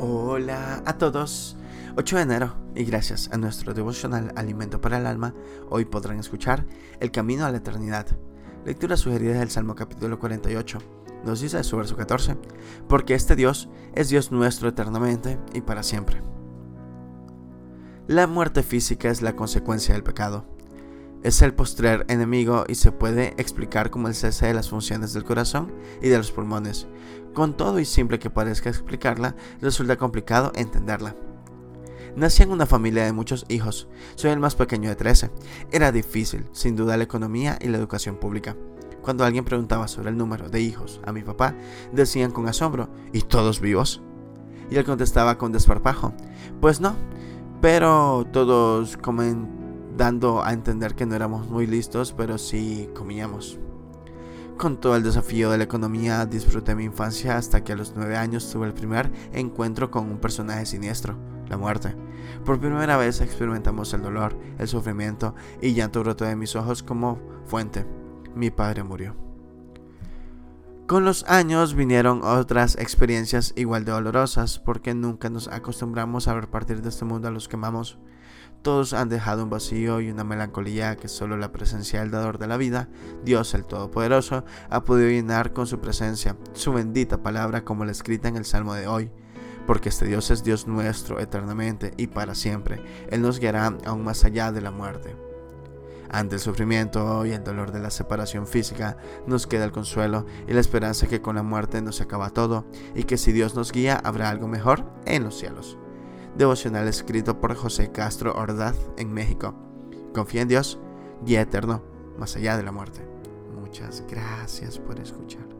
Hola a todos. 8 de enero y gracias a nuestro devocional Alimento para el Alma, hoy podrán escuchar El Camino a la Eternidad. Lectura sugerida del Salmo capítulo 48. Nos dice su verso 14, porque este Dios es Dios nuestro eternamente y para siempre. La muerte física es la consecuencia del pecado. Es el postrer enemigo y se puede explicar como el cese de las funciones del corazón y de los pulmones. Con todo y simple que parezca explicarla, resulta complicado entenderla. Nací en una familia de muchos hijos, soy el más pequeño de 13. Era difícil, sin duda, la economía y la educación pública. Cuando alguien preguntaba sobre el número de hijos a mi papá, decían con asombro, ¿y todos vivos? Y él contestaba con desparpajo, pues no, pero todos comen dando a entender que no éramos muy listos, pero sí comíamos. Con todo el desafío de la economía disfruté mi infancia hasta que a los 9 años tuve el primer encuentro con un personaje siniestro, la muerte. Por primera vez experimentamos el dolor, el sufrimiento y llanto brotó de mis ojos como fuente. Mi padre murió. Con los años vinieron otras experiencias igual de dolorosas porque nunca nos acostumbramos a ver partir de este mundo a los que amamos. Todos han dejado un vacío y una melancolía que solo la presencia del dador de la vida, Dios el Todopoderoso, ha podido llenar con su presencia, su bendita palabra como la escrita en el Salmo de hoy. Porque este Dios es Dios nuestro eternamente y para siempre. Él nos guiará aún más allá de la muerte. Ante el sufrimiento y el dolor de la separación física, nos queda el consuelo y la esperanza que con la muerte no se acaba todo y que si Dios nos guía habrá algo mejor en los cielos devocional escrito por José Castro Ordaz en México. Confía en Dios, guía eterno, más allá de la muerte. Muchas gracias por escuchar.